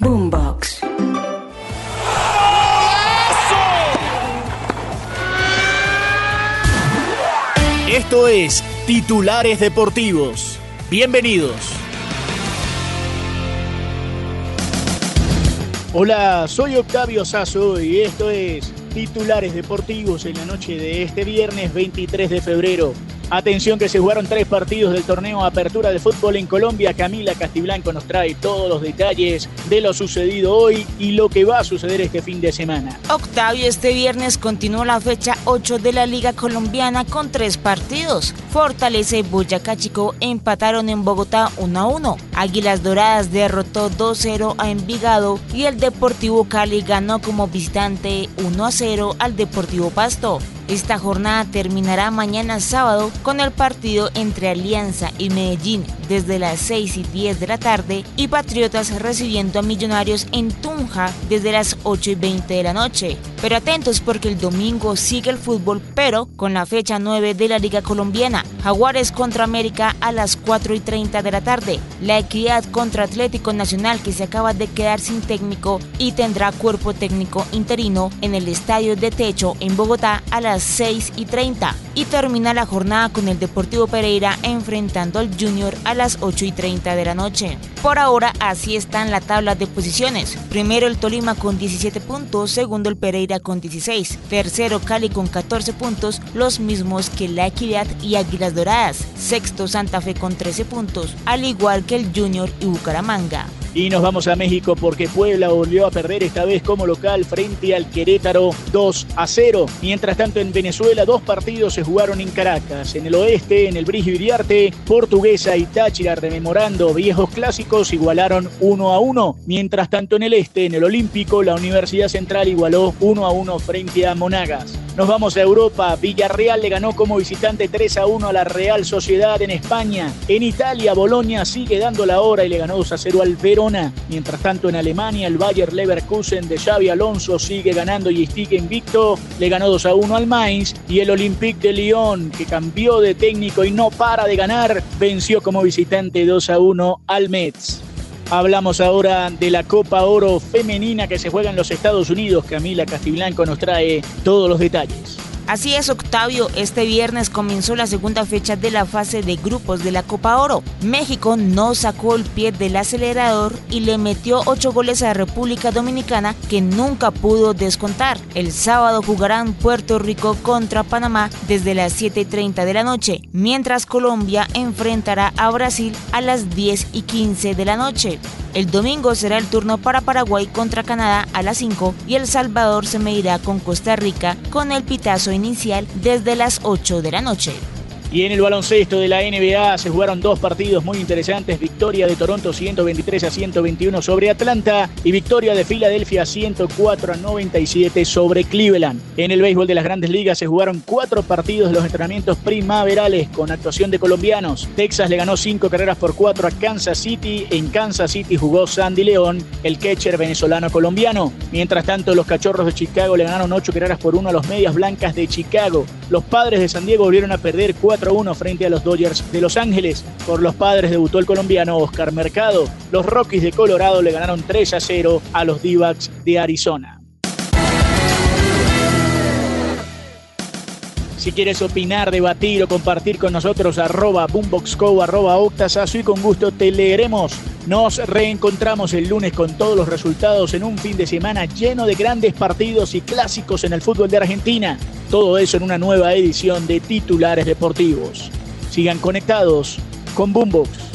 Boombox. Esto es Titulares Deportivos. Bienvenidos. Hola, soy Octavio Sazo y esto es Titulares Deportivos en la noche de este viernes 23 de febrero. Atención que se jugaron tres partidos del torneo Apertura de Fútbol en Colombia. Camila Castiblanco nos trae todos los detalles de lo sucedido hoy y lo que va a suceder este fin de semana. Octavio, este viernes continuó la fecha 8 de la Liga Colombiana con tres partidos. Fortaleza y Boyacá Chico empataron en Bogotá 1 a 1. Águilas Doradas derrotó 2-0 a Envigado y el Deportivo Cali ganó como visitante 1 a 0 al Deportivo Pasto. Esta jornada terminará mañana sábado con el partido entre Alianza y Medellín desde las 6 y 10 de la tarde y Patriotas recibiendo a Millonarios en Tunja desde las 8 y 20 de la noche. Pero atentos porque el domingo sigue el fútbol, pero con la fecha 9 de la Liga Colombiana. Jaguares contra América a las 4 y 30 de la tarde. La Equidad contra Atlético Nacional que se acaba de quedar sin técnico y tendrá cuerpo técnico interino en el Estadio de Techo en Bogotá a las 6 y 30. Y termina la jornada con el Deportivo Pereira enfrentando al Junior a las 8 y 30 de la noche. Por ahora así están la tabla de posiciones. Primero el Tolima con 17 puntos, segundo el Pereira con 16, tercero Cali con 14 puntos, los mismos que La Equidad y Águilas Doradas, sexto Santa Fe con 13 puntos, al igual que el Junior y Bucaramanga. Y nos vamos a México porque Puebla volvió a perder esta vez como local frente al Querétaro 2 a 0. Mientras tanto en Venezuela dos partidos se jugaron en Caracas. En el oeste, en el Brigio Iriarte, Portuguesa y Táchira rememorando viejos clásicos igualaron 1 a 1. Mientras tanto en el este, en el Olímpico, la Universidad Central igualó 1 a 1 frente a Monagas. Nos vamos a Europa. Villarreal le ganó como visitante 3 a 1 a la Real Sociedad en España. En Italia, Bolonia sigue dando la hora y le ganó 2 a 0 al Mientras tanto, en Alemania, el Bayer Leverkusen de Xavi Alonso sigue ganando y sigue invicto. Le ganó 2 a 1 al Mainz. Y el Olympique de Lyon, que cambió de técnico y no para de ganar, venció como visitante 2 a 1 al Metz. Hablamos ahora de la Copa Oro femenina que se juega en los Estados Unidos. Camila Castiblanco nos trae todos los detalles. Así es, Octavio, este viernes comenzó la segunda fecha de la fase de grupos de la Copa Oro. México no sacó el pie del acelerador y le metió ocho goles a República Dominicana que nunca pudo descontar. El sábado jugarán Puerto Rico contra Panamá desde las 7.30 de la noche, mientras Colombia enfrentará a Brasil a las 10 y 15 de la noche. El domingo será el turno para Paraguay contra Canadá a las 5 y El Salvador se medirá con Costa Rica con el pitazo inicial desde las 8 de la noche. Y en el baloncesto de la NBA se jugaron dos partidos muy interesantes. Victoria de Toronto 123 a 121 sobre Atlanta y victoria de Filadelfia 104 a 97 sobre Cleveland. En el béisbol de las grandes ligas se jugaron cuatro partidos de los entrenamientos primaverales con actuación de colombianos. Texas le ganó cinco carreras por cuatro a Kansas City. En Kansas City jugó Sandy León, el catcher venezolano colombiano. Mientras tanto, los cachorros de Chicago le ganaron ocho carreras por uno a los medias blancas de Chicago. Los padres de San Diego volvieron a perder 4-1 frente a los Dodgers de Los Ángeles. Por los padres debutó el colombiano Oscar Mercado. Los Rockies de Colorado le ganaron 3-0 a los d de Arizona. Si quieres opinar, debatir o compartir con nosotros, arroba boomboxco, arroba octasazo y con gusto te leeremos. Nos reencontramos el lunes con todos los resultados en un fin de semana lleno de grandes partidos y clásicos en el fútbol de Argentina. Todo eso en una nueva edición de Titulares Deportivos. Sigan conectados con Boombox.